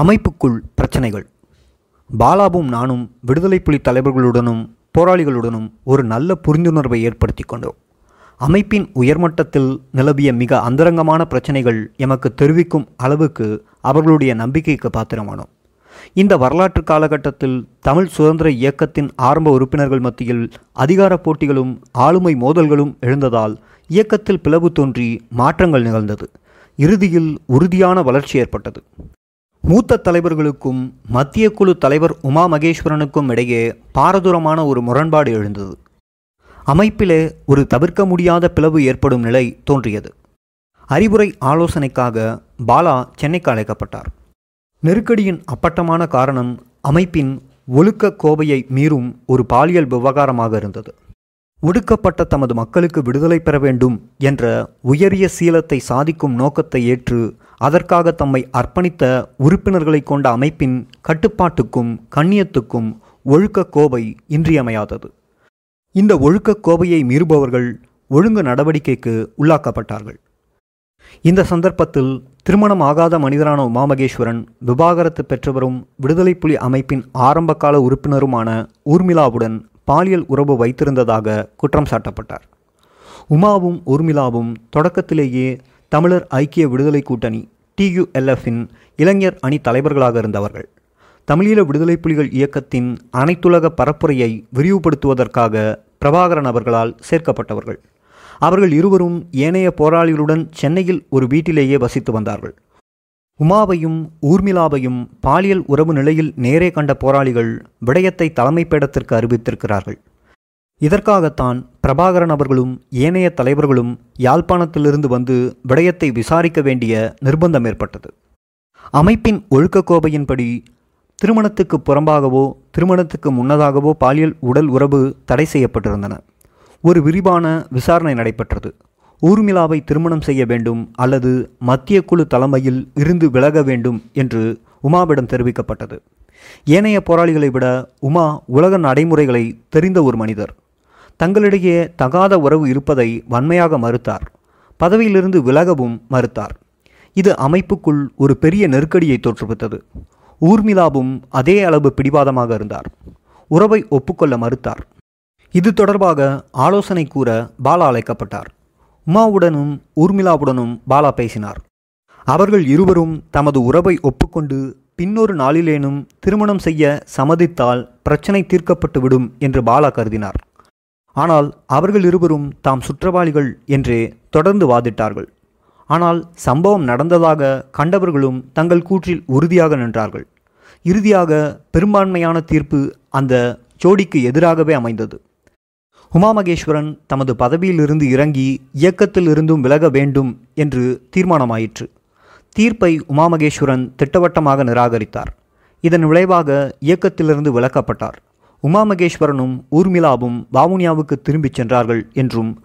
அமைப்புக்குள் பிரச்சனைகள். பாலாவும் நானும் விடுதலை புலி தலைவர்களுடனும் போராளிகளுடனும் ஒரு நல்ல புரிந்துணர்வை ஏற்படுத்தி கொண்டோம். அமைப்பின் உயர்மட்டத்தில் நிலவிய மிக அந்தரங்கமான பிரச்சனைகள் எமக்கு தெரிவிக்கும் அளவுக்கு அவர்களுடைய நம்பிக்கைக்கு பாத்திரமானோம். இந்த வரலாற்று காலகட்டத்தில் தமிழ் சுதந்திர இயக்கத்தின் ஆரம்ப உறுப்பினர்கள் மத்தியில் அதிகார போட்டிகளும் ஆளுமை மோதல்களும் எழுந்ததால் இயக்கத்தில் பிளவு தோன்றி மாற்றங்கள் நிகழ்ந்தது. இறுதியில் உறுதியான வளர்ச்சி ஏற்பட்டது. மூத்த தலைவர்களுக்கும் மத்திய குழு தலைவர் உமா மகேஸ்வரனுக்கும் இடையே பாரதூரமான ஒரு முரண்பாடு எழுந்தது. அமைப்பிலே ஒரு தவிர்க்க முடியாத பிளவு ஏற்படும் நிலை தோன்றியது. அறிவுரை ஆலோசனைக்காக பாலா சென்னைக்கு அழைக்கப்பட்டார். நெருக்கடியின் அப்பட்டமான காரணம் அமைப்பின் ஒழுக்க கோவையை மீறும் ஒரு பாலியல் விவகாரமாக இருந்தது. ஒடுக்கப்பட்ட தமது மக்களுக்கு விடுதலை பெற வேண்டும் என்ற உயரிய சீலத்தை சாதிக்கும் நோக்கத்தை ஏற்று அதற்காக தம்மை அர்ப்பணித்த உறுப்பினர்களை கொண்ட அமைப்பின் கட்டுப்பாட்டுக்கும் கண்ணியத்துக்கும் ஒழுக்க கோவை இன்றியமையாதது. இந்த ஒழுக்க கோவையை மீறுபவர்கள் ஒழுங்கு நடவடிக்கைக்கு உள்ளாக்கப்பட்டார்கள். இந்த சந்தர்ப்பத்தில் திருமணம் ஆகாத மனிதரான உமாமகேஸ்வரன் விவாகரத்து பெற்றவரும் விடுதலை புலி அமைப்பின் ஆரம்பகால உறுப்பினருமான ஊர்மிளாவுடன் பாலியல் உறவு வைத்திருந்ததாக குற்றம் சாட்டப்பட்டார். உமாவும் ஊர்மிளாவும் தொடக்கத்திலேயே தமிழர் ஐக்கிய விடுதலை கூட்டணி டியுஎல்எஃப்பின் இளைஞர் அணி தலைவர்களாக இருந்தவர்கள். தமிழீழ விடுதலை புலிகள் இயக்கத்தின் அனைத்துலக பரப்புரையை விரிவுபடுத்துவதற்காக பிரபாகரன் அவர்களால் சேர்க்கப்பட்டவர்கள். அவர்கள் இருவரும் ஏனைய போராளிகளுடன் சென்னையில் ஒரு வீட்டிலேயே வசித்து வந்தார்கள். உமாவையும் ஊர்மிளாவையும் பாலியல் உறவு நிலையில் நேரே கண்ட போராளிகள் விடயத்தை தலைமைப்பேடத்திற்கு அறிவித்திருக்கிறார்கள். இதற்காகத்தான் பிரபாகரன் அவர்களும் ஏனைய தலைவர்களும் யாழ்ப்பாணத்திலிருந்து வந்து விடயத்தை விசாரிக்க வேண்டிய நிர்பந்தம் ஏற்பட்டது. அமைப்பின் ஒழுக்கக்கோவையின்படி திருமணத்துக்கு புறம்பாகவோ திருமணத்துக்கு முன்னதாகவோ பாலியல் உடல் உறவு தடை செய்யப்பட்டிருந்தன. ஒரு விரிவான விசாரணை நடைபெற்றது. ஊர்மிளாவை திருமணம் செய்ய வேண்டும் அல்லது மத்திய குழு தலைமையில் இருந்து விலக வேண்டும் என்று உமாவிடம் தெரிவிக்கப்பட்டது. ஏனைய போராளிகளை விட உமா உலக நடைமுறைகளை தெரிந்த ஒரு மனிதர். தங்களிடையே தகாத உறவு இருப்பதை வன்மையாக மறுத்தார். பதவியிலிருந்து விலகவும் மறுத்தார். இது அமைப்புக்குள் ஒரு பெரிய நெருக்கடியை தோற்றுவித்தது. ஊர்மிளாவும் அதே அளவு பிடிவாதமாக இருந்தார். உறவை ஒப்புக்கொள்ள மறுத்தார். இது தொடர்பாக ஆலோசனை கூற பாலா அழைக்கப்பட்டார். உமாவுடனும் ஊர்மிளாவுடனும் பாலா பேசினார். அவர்கள் இருவரும் தமது உறவை ஒப்புக்கொண்டு பின்னொரு நாளிலேனும் திருமணம் செய்ய சம்மதித்தால் பிரச்சனை தீர்க்கப்பட்டுவிடும் என்று பாலா கருதினார். ஆனால் அவர்கள் இருவரும் தாம் சுற்றவாளிகள் என்றே தொடர்ந்து வாதிட்டார்கள். ஆனால் சம்பவம் நடந்ததாக கண்டவர்களும் தங்கள் கூற்றில் உறுதியாக நின்றார்கள். இறுதியாக பெரும்பான்மையான தீர்ப்பு அந்த ஜோடிக்கு எதிராகவே அமைந்தது. உமாமகேஸ்வரன் தமது பதவியிலிருந்து இறங்கி இயக்கத்தில் இருந்தும் விலக வேண்டும் என்று தீர்மானமாயிற்று. தீர்ப்பை உமாமகேஸ்வரன் திட்டவட்டமாக நிராகரித்தார். இதன் விளைவாக இயக்கத்திலிருந்து விலக்கப்பட்டார். உமாமகேஸ்வரனும் ஊர்மிளாவும் வாவுனியாவுக்கு திரும்பிச் சென்றார்கள் என்றும்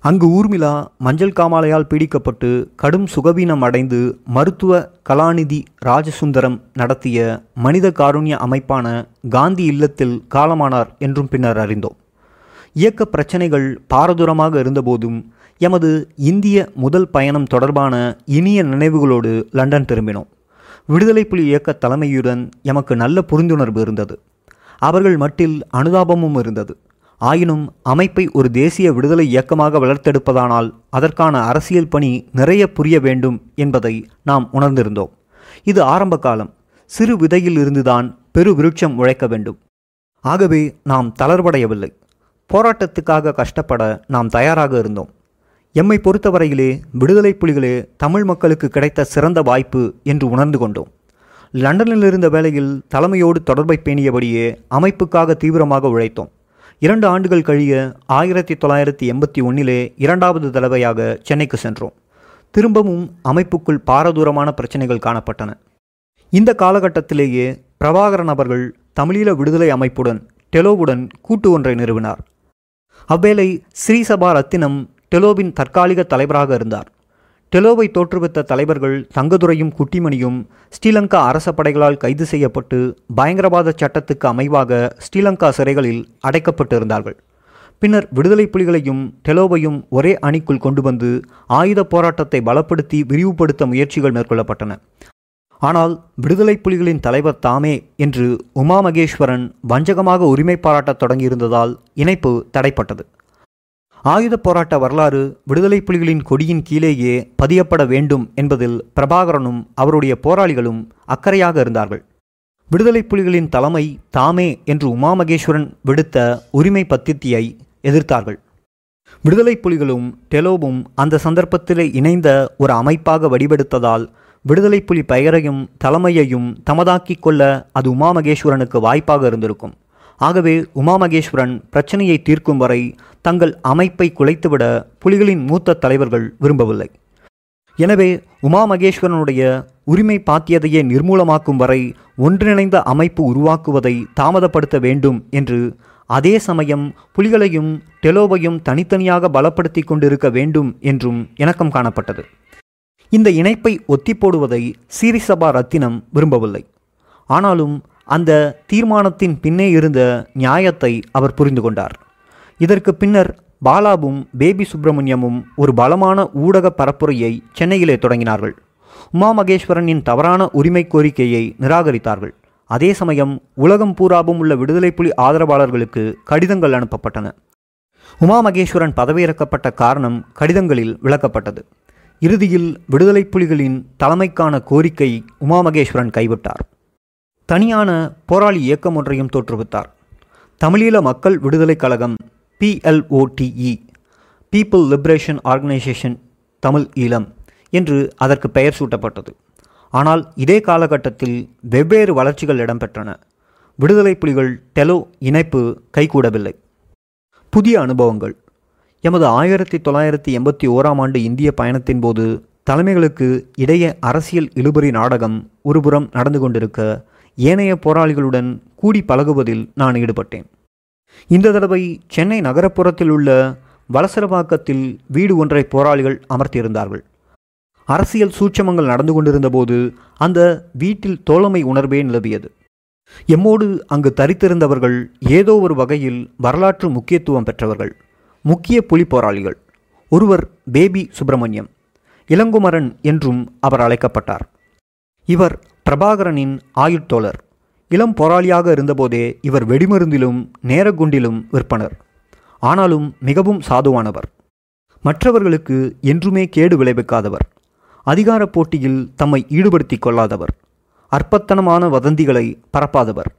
அங்கு ஊர்மிளா மஞ்சள் காமாலையால் பீடிக்கப்பட்டு கடும் சுகவீனம் அடைந்து மருத்துவ கலாநிதி ராஜசுந்தரம் நடத்திய மனித காருண்ய அமைப்பான காந்தி இல்லத்தில் காலமானார் என்றும் பின்னர் அறிந்தோம். இயக்க பிரச்சனைகள் பாரதூரமாக இருந்தபோதும் எமது இந்திய முதல் பயணம் தொடர்பான இனிய நினைவுகளோடு லண்டன் திரும்பினோம். விடுதலை புலி இயக்க தலைமையுடன் எமக்கு நல்ல புரிந்துணர்வு இருந்தது. அவர்கள் மட்டில் அனுதாபமும் இருந்தது. ஆயினும் அமைப்பை ஒரு தேசிய விடுதலை இயக்கமாக வளர்த்தெடுப்பதானால் அதற்கான அரசியல் பணி நிறைய புரிய வேண்டும் என்பதை நாம் உணர்ந்திருந்தோம். இது ஆரம்ப காலம். சிறு விதையில் இருந்துதான் பெரு விருட்சம் உழைக்க வேண்டும். ஆகவே நாம் தளர்வடையவில்லை. போராட்டத்துக்காக கஷ்டப்பட நாம் தயாராக இருந்தோம். எம்மை பொறுத்தவரையிலே விடுதலை புலிகளே தமிழ் மக்களுக்கு கிடைத்த சிறந்த வாய்ப்பு என்று உணர்ந்து கொண்டோம். லண்டனில் இருந்த வேளையில் தலைமையோடு தொடர்பை பேணியபடியே அமைப்புக்காக தீவிரமாக உழைத்தோம். இரண்டு ஆண்டுகள் கழிய ஆயிரத்தி தொள்ளாயிரத்தி எண்பத்தி ஒன்றிலே இரண்டாவது தடவையாக சென்னைக்கு சென்றோம். திரும்பவும் அமைப்புக்குள் பாரதூரமான பிரச்சனைகள் காணப்பட்டன. இந்த காலகட்டத்திலேயே பிரபாகரன் அவர்கள் தமிழீழ விடுதலை அமைப்புடன் டெலோவுடன் கூட்டு ஒன்றை நிறுவினார். அவ்வேளை ஸ்ரீசபா ரத்தினம் டெலோவின் தற்காலிக தலைவராக இருந்தார். டெலோவை தோற்றுவித்த தலைவர்கள் தங்கதுரையும் குட்டிமணியும் ஸ்ரீலங்கா அரச படைகளால் கைது செய்யப்பட்டு பயங்கரவாத சட்டத்துக்கு அமைவாக ஸ்ரீலங்கா சிறைகளில் அடைக்கப்பட்டிருந்தார்கள். பின்னர் விடுதலை புலிகளையும் டெலோவையும் ஒரே அணிக்குள் கொண்டு வந்து ஆயுத போராட்டத்தை பலப்படுத்தி விரிவுபடுத்த முயற்சிகள் மேற்கொள்ளப்பட்டன. ஆனால் விடுதலை புலிகளின் தலைவர் தாமே என்று உமா மகேஸ்வரன் வஞ்சகமாக உரிமை பாராட்டத் தொடங்கியிருந்ததால் இணைப்பு தடைப்பட்டது. ஆயுத போராட்ட வரலாறு விடுதலை புலிகளின் கொடியின் கீழேயே பதியப்பட வேண்டும் என்பதில் பிரபாகரனும் அவருடைய போராளிகளும் அக்கறையாக இருந்தார்கள். விடுதலை புலிகளின் தலைமை தாமே என்று உமாமகேஸ்வரன் விடுத்த உரிமை பத்தித்தியை எதிர்த்தார்கள். விடுதலை புலிகளும் டெலோவும் அந்த சந்தர்ப்பத்தில் இணைந்த ஒரு அமைப்பாக வடிவெடுத்ததால் விடுதலை புலி பெயரையும் தலைமையையும் தமதாக்கிக் கொள்ள அது உமா மகேஸ்வரனுக்கு வாய்ப்பாக இருந்திருக்கும். ஆகவே உமாமகேஸ்வரன் பிரச்சனையை தீர்க்கும் வரை தங்கள் அமைப்பை குலைத்துவிட புலிகளின் மூத்த தலைவர்கள் விரும்பவில்லை. எனவே உமாமகேஸ்வரனுடைய உரிமை பாத்தியதையே நிர்மூலமாக்கும் வரை ஒன்றிணைந்த அமைப்பு உருவாக்குவதை தாமதப்படுத்த வேண்டும் என்று அதே சமயம் புலிகளையும் டெலோவையும் தனித்தனியாக பலப்படுத்தி கொண்டிருக்க வேண்டும் என்றும் இணக்கம் காணப்பட்டது. இந்த இணைப்பை ஒத்திப்போடுவதை சீரிசபா ரத்தினம் விரும்பவில்லை. ஆனாலும் அந்த தீர்மானத்தின் பின்னே இருந்த நியாயத்தை அவர் புரிந்து கொண்டார். இதற்கு பின்னர் பாலாவும் பேபி சுப்பிரமணியமும் ஒரு பலமான ஊடக பரப்புரையை சென்னையிலே தொடங்கினார்கள். உமா மகேஸ்வரனின் தவறான உரிமை கோரிக்கையை நிராகரித்தார்கள். அதே சமயம் உலகம் பூராவும் உள்ள விடுதலை புலி ஆதரவாளர்களுக்கு கடிதங்கள் அனுப்பப்பட்டன. உமா மகேஸ்வரன் பதவியிறக்கப்பட்ட காரணம் கடிதங்களில் விளக்கப்பட்டது. இறுதியில் விடுதலை புலிகளின் தலைமைக்கான கோரிக்கை உமா மகேஸ்வரன் கைவிட்டார். தனியான போராளி இயக்கம் ஒன்றையும் தோற்றுவித்தார். தமிழீழ மக்கள் விடுதலைக் கழகம் PLOTE people liberation organisation Tamil Eelam என்று அதற்கு பெயர் சூட்டப்பட்டது. ஆனால் இதே காலகட்டத்தில் வெவ்வேறு வளர்ச்சிகள் இடம்பெற்றன. விடுதலை புலிகள் டெலோ இணைப்பு கைகூடவில்லை. புதிய அனுபவங்கள். எமது ஆயிரத்தி தொள்ளாயிரத்தி எண்பத்தி ஓராம் ஆண்டு இந்திய பயணத்தின் போது தலைமைகளுக்கு இடையே அரசியல் இழுபறி நாடகம் ஒருபுறம் நடந்து கொண்டிருக்க ஏனைய போராளிகளுடன் கூடி பழகுவதில் நான் ஈடுபட்டேன். இந்த தடவை சென்னை நகரப்புறத்தில் உள்ள வலசரவாக்கத்தில் வீடு ஒன்றை போராளிகள் அமர்த்தியிருந்தார்கள். அரசியல் சூட்சமங்கள் நடந்து கொண்டிருந்தபோது அந்த வீட்டில் தோழமை உணர்வே நிலவியது. எம்மோடு அங்கு தரித்திருந்தவர்கள் ஏதோ ஒரு வகையில் வரலாற்று முக்கியத்துவம் பெற்றவர்கள். முக்கிய புலி போராளிகள். ஒருவர் பேபி சுப்பிரமணியம். இளங்குமரன் என்றும் அவர் அழைக்கப்பட்டார். இவர் பிரபாகரனின் ஆயுட்தோழர். இளம் போராளியாக இருந்தபோதே இவர் வெடிமருந்திலும் நேரகுண்டிலும் விற்பனர். ஆனாலும் மிகவும் சாதுவானவர். மற்றவர்களுக்கு என்றுமே கேடு விளைவிக்காதவர். அதிகார போட்டியில் தம்மை ஈடுபடுத்திக் கொள்ளாதவர். அற்பத்தனமான வதந்திகளை பரப்பாதவர்.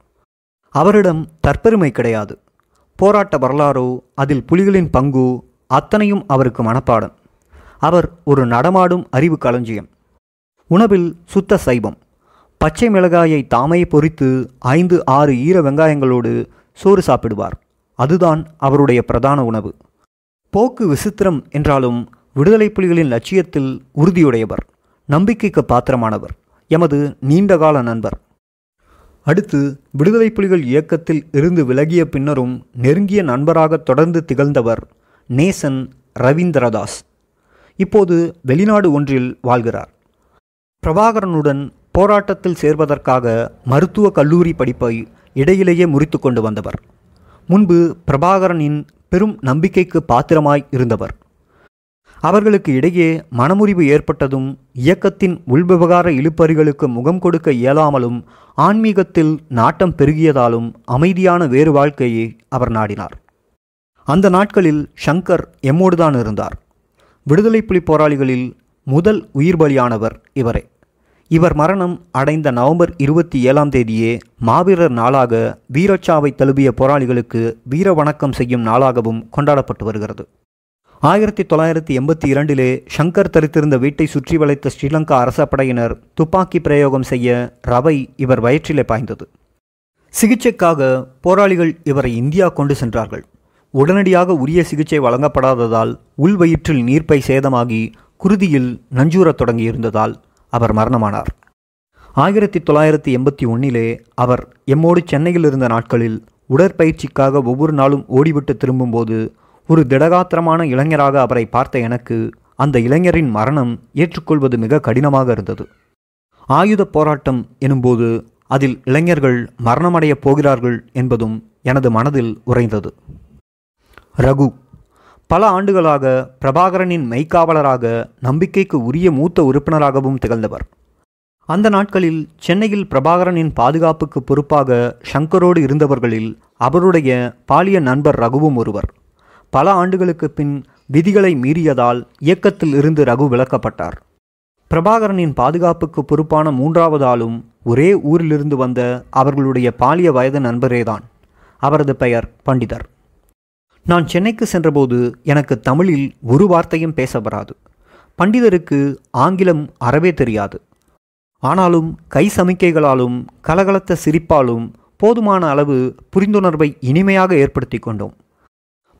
அவரிடம் தற்பெருமை கிடையாது. போராட்ட வரலாறோ அதில் புலிகளின் பங்கு அத்தனையும் அவருக்கு மனப்பாடம். அவர் ஒரு நடமாடும் அறிவு களஞ்சியம் உணவில் சுத்த சைவம். பச்சை மிளகாயை தாமே பொறித்து ஐந்து ஆறு ஈர வெங்காயங்களோடு சோறு சாப்பிடுவார். அதுதான் அவருடைய பிரதான உணவு. போக்கு விசித்திரம் என்றாலும் விடுதலை புலிகளின் லட்சியத்தில் உறுதியுடையவர் நம்பிக்கைக்கு பாத்திரமானவர் எமது நீண்டகால நண்பர். அடுத்து விடுதலை புலிகள் இயக்கத்தில் இருந்து விலகிய பின்னரும் நெருங்கிய நண்பராக தொடர்ந்து திகழ்ந்தவர் நேசன் ரவீந்திரதாஸ். இப்போது வெளிநாடு ஒன்றில் வாழ்கிறார். பிரபாகரனுடன் போராட்டத்தில் சேர்வதற்காக மருத்துவ கல்லூரி படிப்பை இடையிலேயே முறித்து கொண்டு வந்தவர். முன்பு பிரபாகரனின் பெரும் நம்பிக்கைக்கு பாத்திரமாய் இருந்தவர். அவர்களுக்கு இடையே மனமுறிவு ஏற்பட்டதும் இயக்கத்தின் உள்விவகார இழுப்பறிகளுக்கு முகம் கொடுக்க இயலாமலும் ஆன்மீகத்தில் நாட்டம் பெருகியதாலும் அமைதியான வேறு வாழ்க்கையை அவர் நாடினார். அந்த நாட்களில் ஷங்கர் எம்மோடுதான் இருந்தார். விடுதலை புலி போராளிகளில் முதல் உயிர் பலியானவர் இவரே. இவர் மரணம் அடைந்த நவம்பர் இருபத்தி ஏழாம் தேதியே மாவீரர் நாளாக வீரச்சாவை தழுவிய போராளிகளுக்கு வீர வணக்கம் செய்யும் நாளாகவும் கொண்டாடப்பட்டு வருகிறது. ஆயிரத்தி தொள்ளாயிரத்தி எண்பத்தி இரண்டிலே ஷங்கர் தரித்திருந்த வீட்டை சுற்றி வளைத்த ஸ்ரீலங்கா அரசப்படையினர் துப்பாக்கி பிரயோகம் செய்ய ரவை இவர் வயிற்றிலே பாய்ந்தது. சிகிச்சைக்காக போராளிகள் இவரை இந்தியா கொண்டு சென்றார்கள். உடனடியாக உரிய சிகிச்சை வழங்கப்படாததால் உள்வயிற்றில் நீர்ப்பை சேதமாகி குருதியில் நஞ்சூரத் தொடங்கியிருந்ததால் அவர் மரணமானார். ஆயிரத்தி தொள்ளாயிரத்தி எண்பத்தி ஒன்னிலே அவர் எம்மோடு சென்னையில் இருந்த நாட்களில் உடற்பயிற்சிக்காக ஒவ்வொரு நாளும் ஓடிவிட்டு திரும்பும்போது ஒரு திடகாத்திரமான இளைஞராக அவரை பார்த்த எனக்கு அந்த இளைஞரின் மரணம் ஏற்றுக்கொள்வது மிக கடினமாக இருந்தது. ஆயுத போராட்டம் எனும்போது அதில் இளைஞர்கள் மரணமடையப் போகிறார்கள் என்பதும் எனது மனதில் உறைந்தது. ரகு பல ஆண்டுகளாக பிரபாகரனின் மெய்க்காவலராக நம்பிக்கைக்கு உரிய மூத்த உறுப்பினராகவும் திகழ்ந்தவர். அந்த நாட்களில் சென்னையில் பிரபாகரனின் பாதுகாப்புக்கு பொறுப்பாக சங்கரோடு இருந்தவர்களில் அவருடைய பாலிய நண்பர் ரகுவும் ஒருவர். பல ஆண்டுகளுக்கு பின் விதிகளை மீறியதால் இயக்கத்தில் இருந்து ரகு விலக்கப்பட்டார். பிரபாகரனின் பாதுகாப்புக்கு பொறுப்பான மூன்றாவது ஆளும் ஒரே ஊரிலிருந்து வந்த அவர்களுடைய பாலிய வயது நண்பரேதான். அவரது பெயர் பண்டிதர். நான் சென்னைக்கு சென்றபோது எனக்கு தமிழில் ஒரு வார்த்தையும் பேச வராது. பண்டிதருக்கு ஆங்கிலம் அறவே தெரியாது. ஆனாலும் கை சமிக்கைகளாலும் கலகலத்த சிரிப்பாலும் போதுமான அளவு புரிந்துணர்வை இனிமையாக ஏற்படுத்தி கொண்டோம்.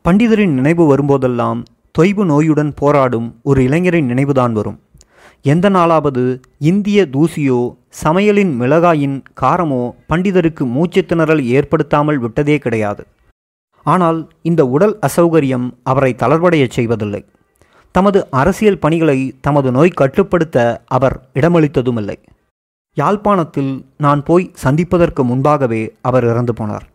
பண்டிதரின் நினைவு வரும்போதெல்லாம் தொய்வு நோயுடன் போராடும் ஒரு இளைஞரின் நினைவுதான் வரும். எந்த நாளாவது இந்திய தூசியோ சமையலின் மிளகாயின் காரமோ பண்டிதருக்கு மூச்சு திணறல் ஏற்படுத்தாமல் விட்டதே கிடையாது. ஆனால் இந்த உடல் அசௌகரியம் அவரை தளர்வடையச் செய்வதில்லை. தமது அரசியல் பணிகளை தமது நோய் கட்டுப்படுத்த அவர் இடமளித்ததுமில்லை. யாழ்ப்பாணத்தில் நான் போய் சந்திப்பதற்கு முன்பாகவே அவர் இறந்து போனார்.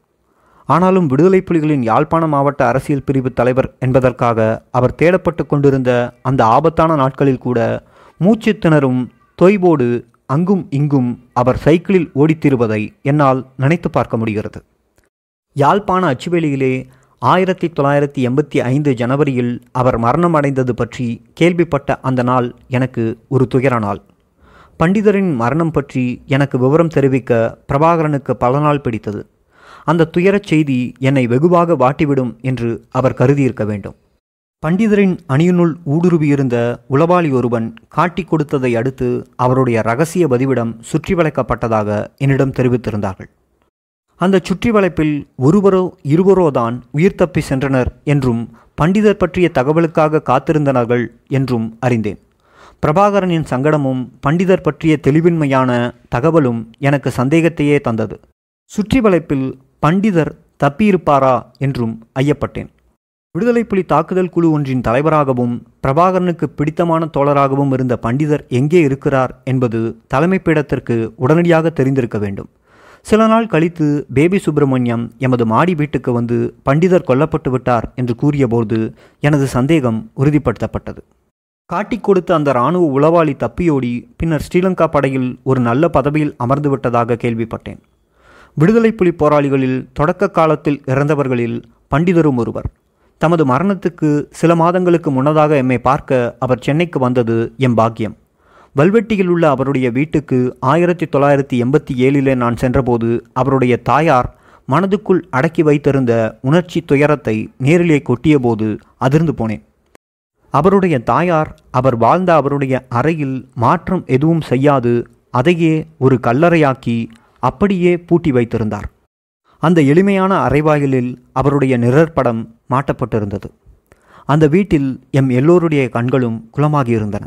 ஆனாலும் விடுதலை புலிகளின் யாழ்ப்பாண மாவட்ட அரசியல் பிரிவு தலைவர் என்பதற்காக அவர் தேடப்பட்டு கொண்டிருந்த அந்த ஆபத்தான நாட்களில் கூட மூச்சு திணறும் தொய்வோடு அங்கும் இங்கும் அவர் சைக்கிளில் ஓடித்திருவதை என்னால் நினைத்து பார்க்க முடிகிறது. யாழ்ப்பாண அச்சுவேலியிலே ஆயிரத்தி தொள்ளாயிரத்தி எண்பத்தி ஐந்து ஜனவரியில் அவர் மரணம் அடைந்தது பற்றி கேள்விப்பட்ட அந்த நாள் எனக்கு ஒரு துயர நாள். பண்டிதரின் மரணம் பற்றி எனக்கு விவரம் தெரிவிக்க பிரபாகரனுக்கு பல நாள் பிடித்தது. அந்த துயரச் செய்தி என்னை வெகுவாக வாட்டிவிடும் என்று அவர் கருதியிருக்க வேண்டும். பண்டிதரின் அணியினுள் ஊடுருவியிருந்த உளவாளி ஒருவன் காட்டிக் கொடுத்ததை அடுத்து அவருடைய ரகசிய பதிவிடம் சுற்றி வளைக்கப்பட்டதாக என்னிடம் தெரிவித்திருந்தார்கள். அந்த சுற்றி வளைப்பில் ஒருவரோ இருவரோ தான் உயிர் தப்பி சென்றனர் என்றும் பண்டிதர் பற்றிய தகவலுக்காக காத்திருந்தனர்கள் என்றும் அறிந்தேன். பிரபாகரனின் சங்கடமும் பண்டிதர் பற்றிய தெளிவின்மையான தகவலும் எனக்கு சந்தேகத்தையே தந்தது. சுற்றி வளைப்பில் பண்டிதர் தப்பியிருப்பாரா என்றும் ஐயப்பட்டேன். விடுதலை புலி தாக்குதல் குழு ஒன்றின் தலைவராகவும் பிரபாகரனுக்கு பிடித்தமான தோழராகவும் இருந்த பண்டிதர் எங்கே இருக்கிறார் என்பது தலைமை பீடத்திற்கு உடனடியாக தெரிந்திருக்க வேண்டும். சில நாள் கழித்து பேபி சுப்பிரமணியம் எமது மாடி வீட்டுக்கு வந்து பண்டிதர் கொல்லப்பட்டு விட்டார் என்று கூறியபோது எனது சந்தேகம் உறுதிப்படுத்தப்பட்டது. காட்டிக் கொடுத்த அந்த இராணுவ உளவாளி தப்பியோடி பின்னர் ஸ்ரீலங்கா படையில் ஒரு நல்ல பதவியில் அமர்ந்து விட்டதாக கேள்விப்பட்டேன். விடுதலை புலி போராளிகளில் தொடக்க காலத்தில் இறந்தவர்களில் பண்டிதரும் ஒருவர். தமது மரணத்துக்கு சில மாதங்களுக்கு முன்னதாக எம்மை பார்க்க அவர் சென்னைக்கு வந்தது எம் பாக்கியம். வல்வெட்டியில் உள்ள அவருடைய வீட்டுக்கு ஆயிரத்தி தொள்ளாயிரத்தி எண்பத்தி ஏழிலே நான் சென்றபோது அவருடைய தாயார் மனதுக்குள் அடக்கி வைத்திருந்த உணர்ச்சி துயரத்தை நேரிலே கொட்டியபோது அதிர்ந்து போனேன். அவருடைய தாயார் அவர் வாழ்ந்த அவருடைய அறையில் மாற்றம் எதுவும் செய்யாது அதையே ஒரு கல்லறையாக்கி அப்படியே பூட்டி வைத்திருந்தார். அந்த எளிமையான அறைவாயிலில் அவருடைய நிழற்படம் மாட்டப்பட்டிருந்தது. அந்த வீட்டில் எம் எல்லோருடைய கண்களும் குளமாகியிருந்தன.